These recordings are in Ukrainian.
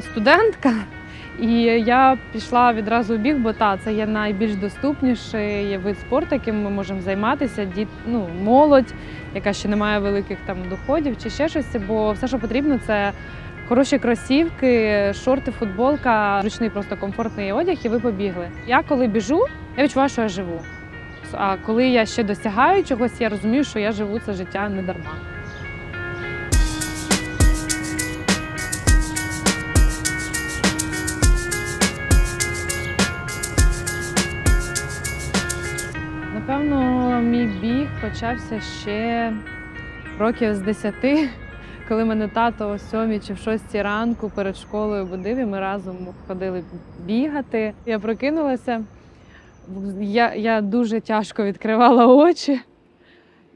студентка, і я пішла відразу у біг, бо та це є найбільш доступніший вид спорту, яким ми можемо займатися. Діт, ну, молодь, яка ще не має великих там доходів чи ще щось. Бо все, що потрібно, це хороші кросівки, шорти, футболка, зручний просто комфортний одяг, і ви побігли. Я коли біжу, я відчуваю, що я живу. А коли я ще досягаю чогось, я розумію, що я живу це життя не дарма. Почався ще років з 10, коли мене тато о сьомій чи в шостій ранку перед школою будив, і ми разом ходили бігати. Я прокинулася. Я, я дуже тяжко відкривала очі.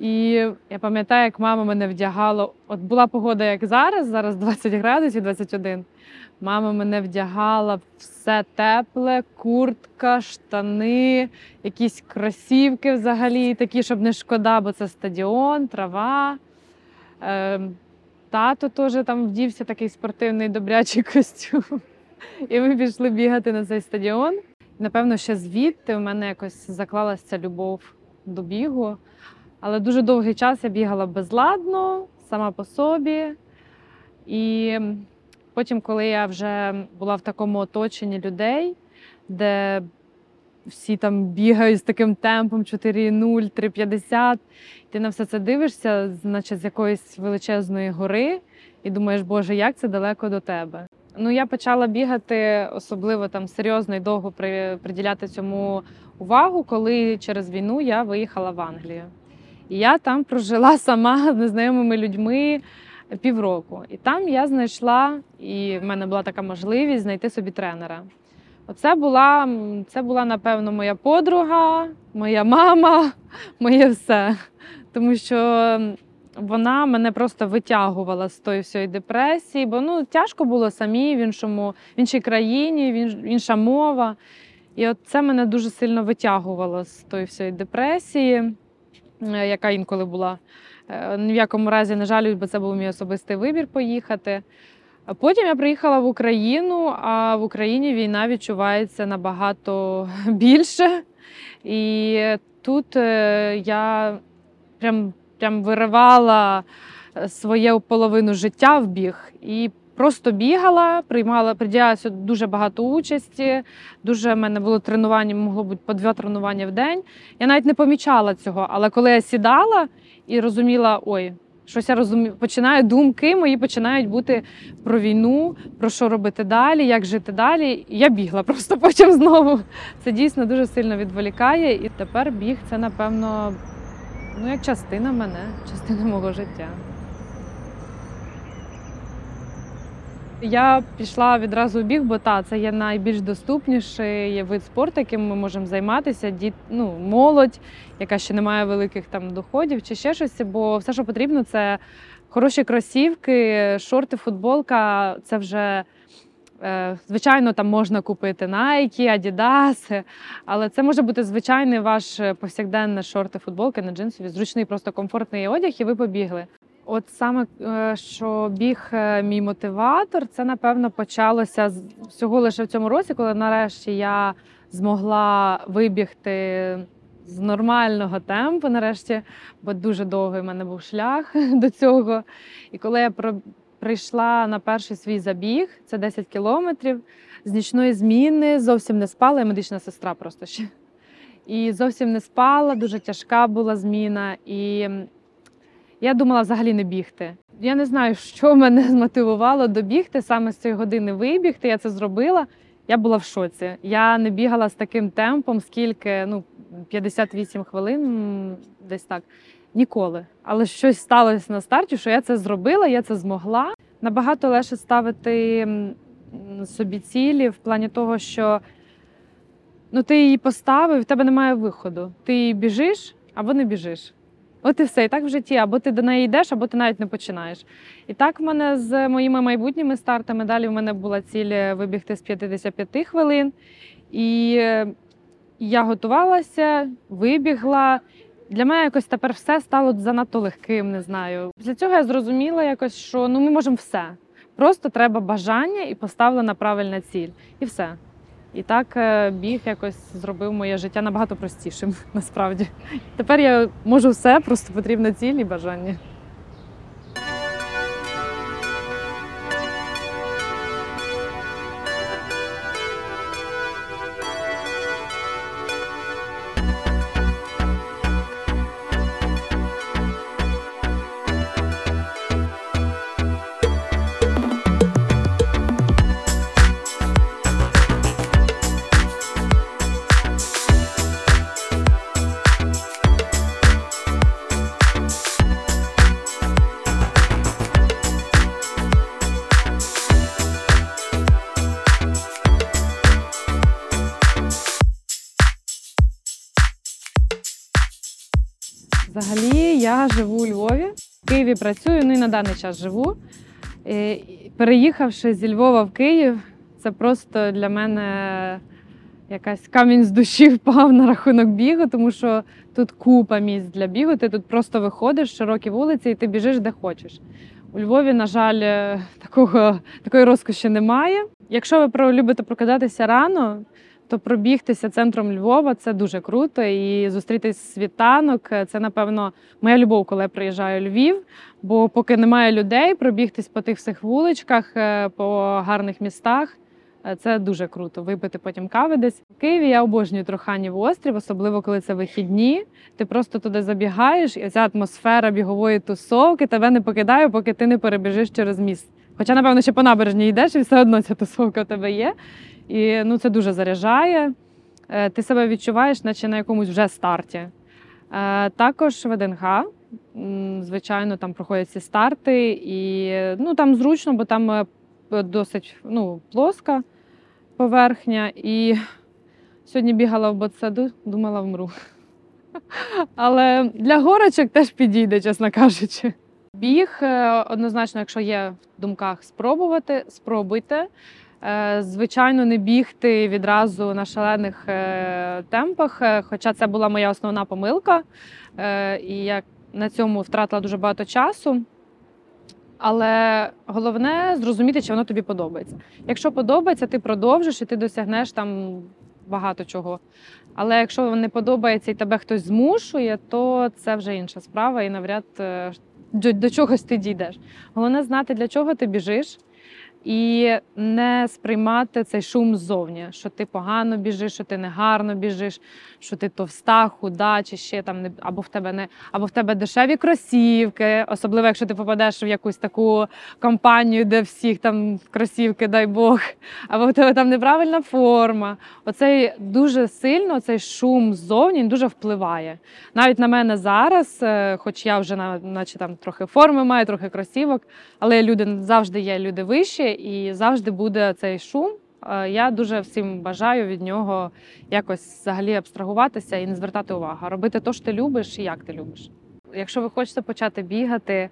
І я пам'ятаю, як мама мене вдягала. От була погода, як зараз, зараз 20 градусів, 21. Мама мене вдягала все тепле, куртка, штани, якісь кросівки взагалі, такі, щоб не шкода, бо це стадіон, трава. Е, тато теж там вдівся такий спортивний добрячий костюм. І ми пішли бігати на цей стадіон. Напевно, ще звідти в мене якось заклалася любов до бігу. Але дуже довгий час я бігала безладно, сама по собі. І потім, коли я вже була в такому оточенні людей, де всі там бігають з таким темпом 4,0, 3,50, ти на все це дивишся, наче з якоїсь величезної гори, і думаєш, Боже, як це далеко до тебе. Ну, я почала бігати особливо там серйозно і довго приділяти цьому увагу, коли через війну я виїхала в Англію. І я там прожила сама з незнайомими людьми півроку. І там я знайшла, і в мене була така можливість знайти собі тренера. Оце була, це була, напевно, моя подруга, моя мама, моє все. Тому що вона мене просто витягувала з тої всієї депресії, бо ну, тяжко було самі в іншому, в іншій країні, в інш- інша мова. І от це мене дуже сильно витягувало з тої всієї депресії, яка інколи була. Е, Ні в якому разі не жалюсь, бо це був мій особистий вибір поїхати. Потім я приїхала в Україну, а в Україні війна відчувається набагато більше. І тут е, я прям, прям виривала е, своє половину життя в біг і просто бігала, приймала, приділяла сюди дуже багато участі. Дуже в мене було тренування, могло бути по два тренування в день. Я навіть не помічала цього. Але коли я сідала і розуміла, ой, щось я розумію, починаю думки мої починають бути про війну, про що робити далі, як жити далі. Я бігла просто потім знову. Це дійсно дуже сильно відволікає. І тепер біг це, напевно, ну як частина мене, частина мого життя. Я пішла відразу у біг, бо та це є найбільш доступніший вид спорту, яким ми можемо займатися. Діт, ну, молодь, яка ще не має великих там доходів чи ще щось. Бо все, що потрібно, це хороші кросівки, шорти, футболка. Це вже е, звичайно там можна купити Nike, Adidas, але це може бути звичайний ваш повсякденний шорти, футболки на джинсові, зручний, просто комфортний одяг, і ви побігли. От саме е, що біг е, мій мотиватор, це напевно почалося всього лише в цьому році, коли нарешті я змогла вибігти з нормального темпу, нарешті, бо дуже довгий в мене був шлях до цього. І коли я прийшла на перший свій забіг, це 10 кілометрів, з нічної зміни зовсім не спала, я медична сестра просто ще. І зовсім не спала, дуже тяжка була зміна. І я думала взагалі не бігти. Я не знаю, що мене змотивувало добігти саме з цієї години вибігти. Я це зробила. Я була в шоці. Я не бігала з таким темпом, скільки ну 58 хвилин, десь так. Ніколи. Але щось сталося на старті, що я це зробила, я це змогла. Набагато легше ставити собі цілі в плані того, що ну, ти її поставив, в тебе немає виходу. Ти біжиш або не біжиш. От і все. І так в житті. Або ти до неї йдеш, або ти навіть не починаєш. І так в мене з моїми майбутніми стартами. Далі в мене була ціль е, вибігти з 55 хвилин. І е, я готувалася, вибігла. Для мене якось тепер все стало занадто легким, не знаю. Після цього я зрозуміла якось, що ну ми можемо все. Просто треба бажання і поставлена правильна ціль. І все. І так е, біг якось зробив моє життя набагато простішим, насправді. Тепер я можу все, просто потрібна ціль бажання. Взагалі, я живу у Львові, в Києві працюю, ну і на даний час живу. Е, Переїхавши зі Львова в Київ, це просто для мене якась камінь з душі впав на рахунок бігу, тому що тут купа місць для бігу. Ти тут просто виходиш, широкі вулиці, і ти біжиш де хочеш. У Львові, на жаль, е, такого, такої розкоші немає. Якщо ви любите прокидатися рано, то пробігтися центром Львова це дуже круто. І зустрітись світанок це, напевно, моя любов, коли я приїжджаю у Львів. Бо поки немає людей, пробігтись по тих всіх вуличках, е, по гарних містах. е, Це дуже круто. Випити потім кави десь. В Києві я обожнюю Троханів острів, особливо коли це вихідні. Ти просто туди забігаєш, і ця атмосфера бігової тусовки тебе не покидає, поки ти не перебіжиш через міст. Хоча, напевно, ще по набережні йдеш, і все одно ця тусовка у тебе є. І ну, це дуже заряджає. Е, Ти себе відчуваєш, наче на якомусь вже старті. Е, Також ВДНГ. Звичайно, там проходять ці старти, і ну, там зручно, бо там е, досить ну, плоска поверхня. І сьогодні бігала в ботсаду, думала, вмру. Але для горочок теж підійде, чесно кажучи. Біг однозначно, якщо є в думках спробувати, спробуйте. Е, Звичайно, не бігти відразу на шалених е, темпах, е, хоча це була моя основна помилка, і я на цьому втратила дуже багато часу. Але головне зрозуміти, чи воно тобі подобається. Якщо подобається, ти продовжиш і ти досягнеш там багато чого. Але якщо не подобається і тебе хтось змушує, то це вже інша справа, і навряд до чогось ти дійдеш. Головне знати, для чого ти біжиш, і не сприймати цей шум ззовні, що ти погано біжиш, що ти негарно біжиш, що ти товста, худа, чи ще там не або в тебе не або в тебе дешеві кросівки, особливо якщо ти попадеш в якусь таку компанію, де всіх там кросівки, дай Бог, або в тебе там неправильна форма. Оцей дуже сильно цей шум ззовні дуже впливає. Навіть на мене зараз, е, хоч я вже на- наче там трохи форми маю, трохи кросівок, але люди завжди є люди вищі, і завжди буде цей шум. Е, Я дуже всім бажаю від нього якось взагалі абстрагуватися і не звертати увагу, робити те, що ти любиш і як ти любиш. Якщо ви хочете почати бігати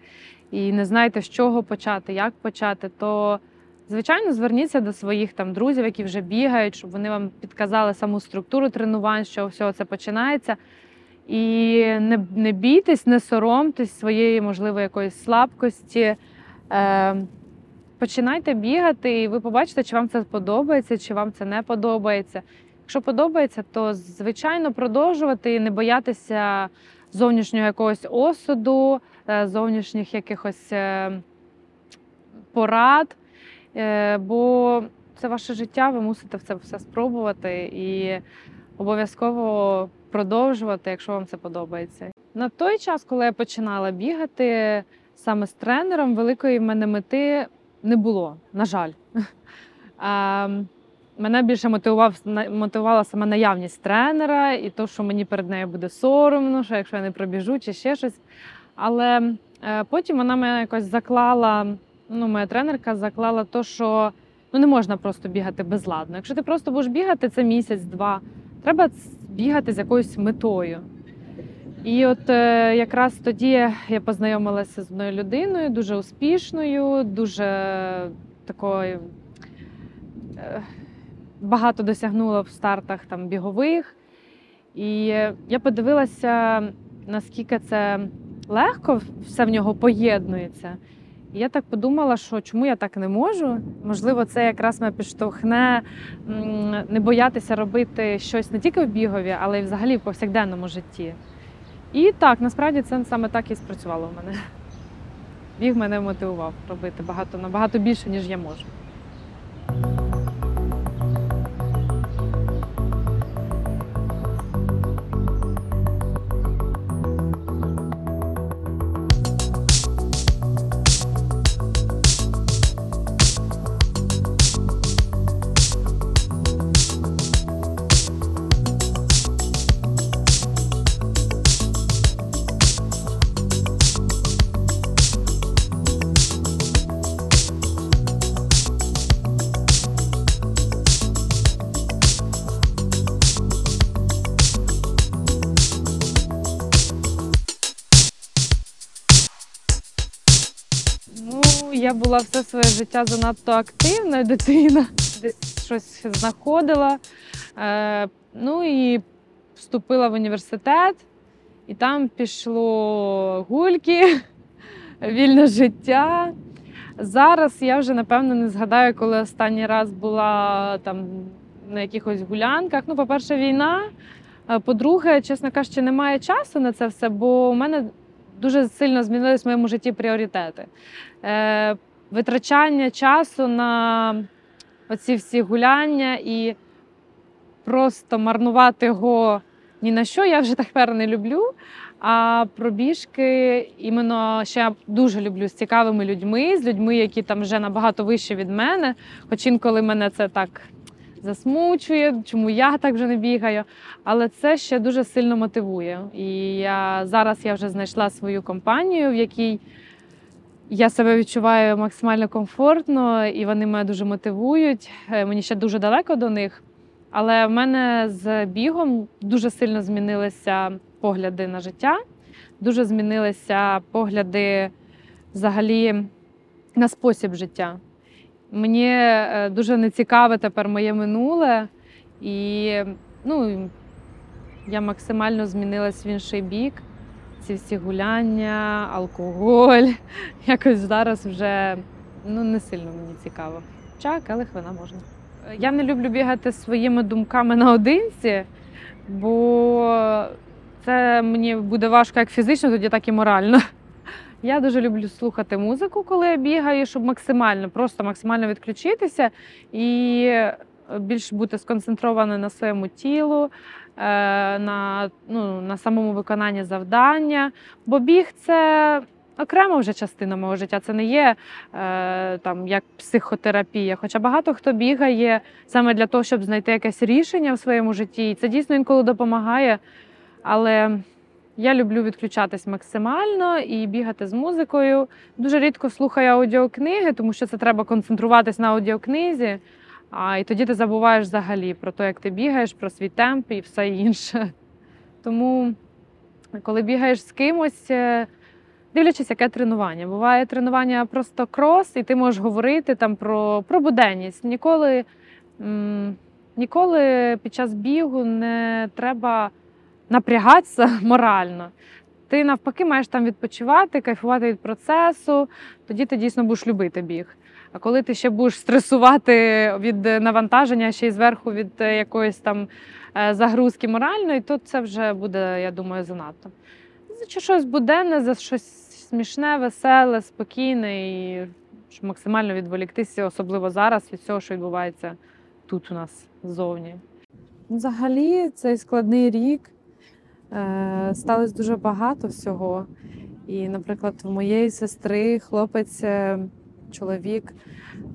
і не знаєте, з чого почати, як почати, то звичайно зверніться до своїх там друзів, які вже бігають, щоб вони вам підказали саму структуру тренувань, що всього це починається. І не, не бійтесь, не соромтесь своєї, можливо, якоїсь слабкості. Е, починайте бігати, і ви побачите, чи вам це подобається, чи вам це не подобається. Якщо подобається, то звичайно продовжувати і не боятися зовнішнього якогось осуду, е, зовнішніх якихось е, порад. Е, Бо це ваше життя, ви мусите це все спробувати і обов'язково продовжувати, якщо вам це подобається. На той час, коли я починала бігати саме з тренером, великої в мене мети не було, на жаль. Мене більше мотивував мотивувала сама наявність тренера і то, що мені перед нею буде соромно, що якщо я не пробіжу чи ще щось. Але е, потім вона мене якось заклала. Ну, моя тренерка заклала то, що ну не можна просто бігати безладно. Якщо ти просто будеш бігати, це місяць-два. Треба бігати з якоюсь метою. І от е, якраз тоді я познайомилася з одною людиною, дуже успішною, дуже такою. Е, багато досягнула в стартах там бігових. І я подивилася, наскільки це легко все в нього поєднується. І я так подумала, що чому я так не можу? Можливо, це якраз мене підштовхне не боятися робити щось не тільки в бігові, але й взагалі в повсякденному житті. І так, насправді це саме так і спрацювало в мене. Біг мене мотивував робити багато набагато більше, ніж я можу. Була все своє життя занадто активна дитина, десь щось знаходила. Е, ну і вступила в університет, і там пішло гульки, вільне життя. Зараз я вже напевно не згадаю, коли останній раз була там на якихось гулянках. Ну, по-перше, війна. Е, По-друге, чесно кажучи, немає часу на це все, бо у мене дуже сильно змінились в моєму житті пріоритети. Витрачання часу на оці всі гуляння і просто марнувати його ні на що, я вже тепер не люблю. А пробіжки іменно ще я дуже люблю з цікавими людьми, з людьми, які там вже набагато вище від мене. Хоч інколи мене це так засмучує, чому я так вже не бігаю. Але це ще дуже сильно мотивує. І я зараз я вже знайшла свою компанію, в якій я себе відчуваю максимально комфортно, і вони мене дуже мотивують. Е, Мені ще дуже далеко до них. Але в мене з бігом дуже сильно змінилися погляди на життя, дуже змінилися погляди взагалі на спосіб життя. Мені е, дуже нецікаве тепер моє минуле, і ну, я максимально змінилась в інший бік. Ці всі гуляння, алкоголь. Якось зараз вже ну, не сильно мені цікаво. Чак, але хвина можна. Я не люблю бігати своїми думками наодинці, бо це мені буде важко як фізично, тоді так і морально. Я дуже люблю слухати музику, коли я бігаю, щоб максимально, просто максимально відключитися і більш бути сконцентрованою на своєму тілу, е, на, ну, на самому виконанні завдання. Бо біг це окрема вже частина мого життя. Це не є е, там як психотерапія. Хоча багато хто бігає саме для того, щоб знайти якесь рішення в своєму житті. І це дійсно інколи допомагає. Але я люблю відключатись максимально і бігати з музикою. Дуже рідко слухаю аудіокниги, тому що це треба концентруватись на аудіокнизі. А і тоді ти забуваєш взагалі про те, як ти бігаєш, про свій темп і все інше. Тому, коли бігаєш з кимось, е, дивлячись, яке тренування. Буває тренування просто крос, і ти можеш говорити там про, про буденність. Ніколи, ніколи під час бігу не треба напрягатися морально. Ти навпаки маєш там відпочивати, кайфувати від процесу, тоді ти дійсно будеш любити біг. А коли ти ще будеш стресувати від навантаження, ще й зверху від е, якоїсь там е, загрузки моральної, то це вже буде, я думаю, занадто. За щось буденне, за щось смішне, веселе, спокійне і щоб максимально відволіктися, особливо зараз від цього, що відбувається тут у нас ззовні. Взагалі, цей складний рік е, сталося дуже багато всього. І, наприклад, в моєї сестри хлопець, е, чоловік,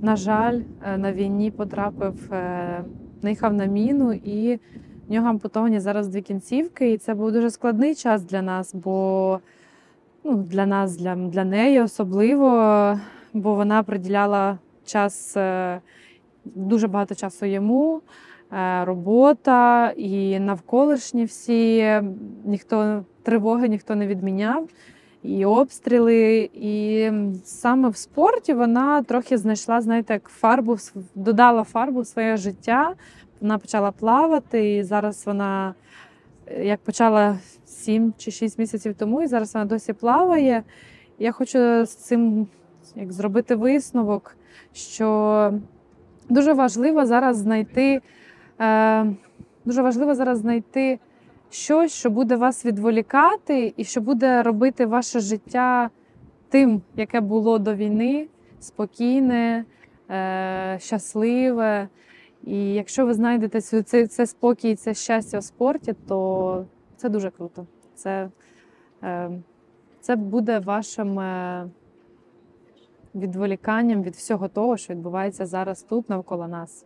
на жаль, е, на війні потрапив, е, наїхав на міну, і в нього ампутовані зараз дві кінцівки. І це був дуже складний час для нас, бо ну, для нас, для, для неї особливо, бо вона приділяла час е, дуже багато часу йому. Робота і навколишні всі ніхто тривоги ніхто не відміняв, і обстріли. І саме в спорті вона трохи знайшла, знаєте, як фарбу, додала фарбу в своє життя. Вона почала плавати, і зараз вона е, як почала 7 чи 6 місяців тому, і зараз вона досі плаває. Я хочу з цим як зробити висновок, що дуже важливо зараз знайти, е, дуже важливо зараз знайти щось, що буде вас відволікати, і що буде робити ваше життя тим, яке було до війни, спокійне, е, щасливе. І якщо ви знайдете цю, це, це спокій, це щастя в спорті, то це дуже круто. Це, е, це буде вашим е, відволіканням від всього того, що відбувається зараз тут навколо нас.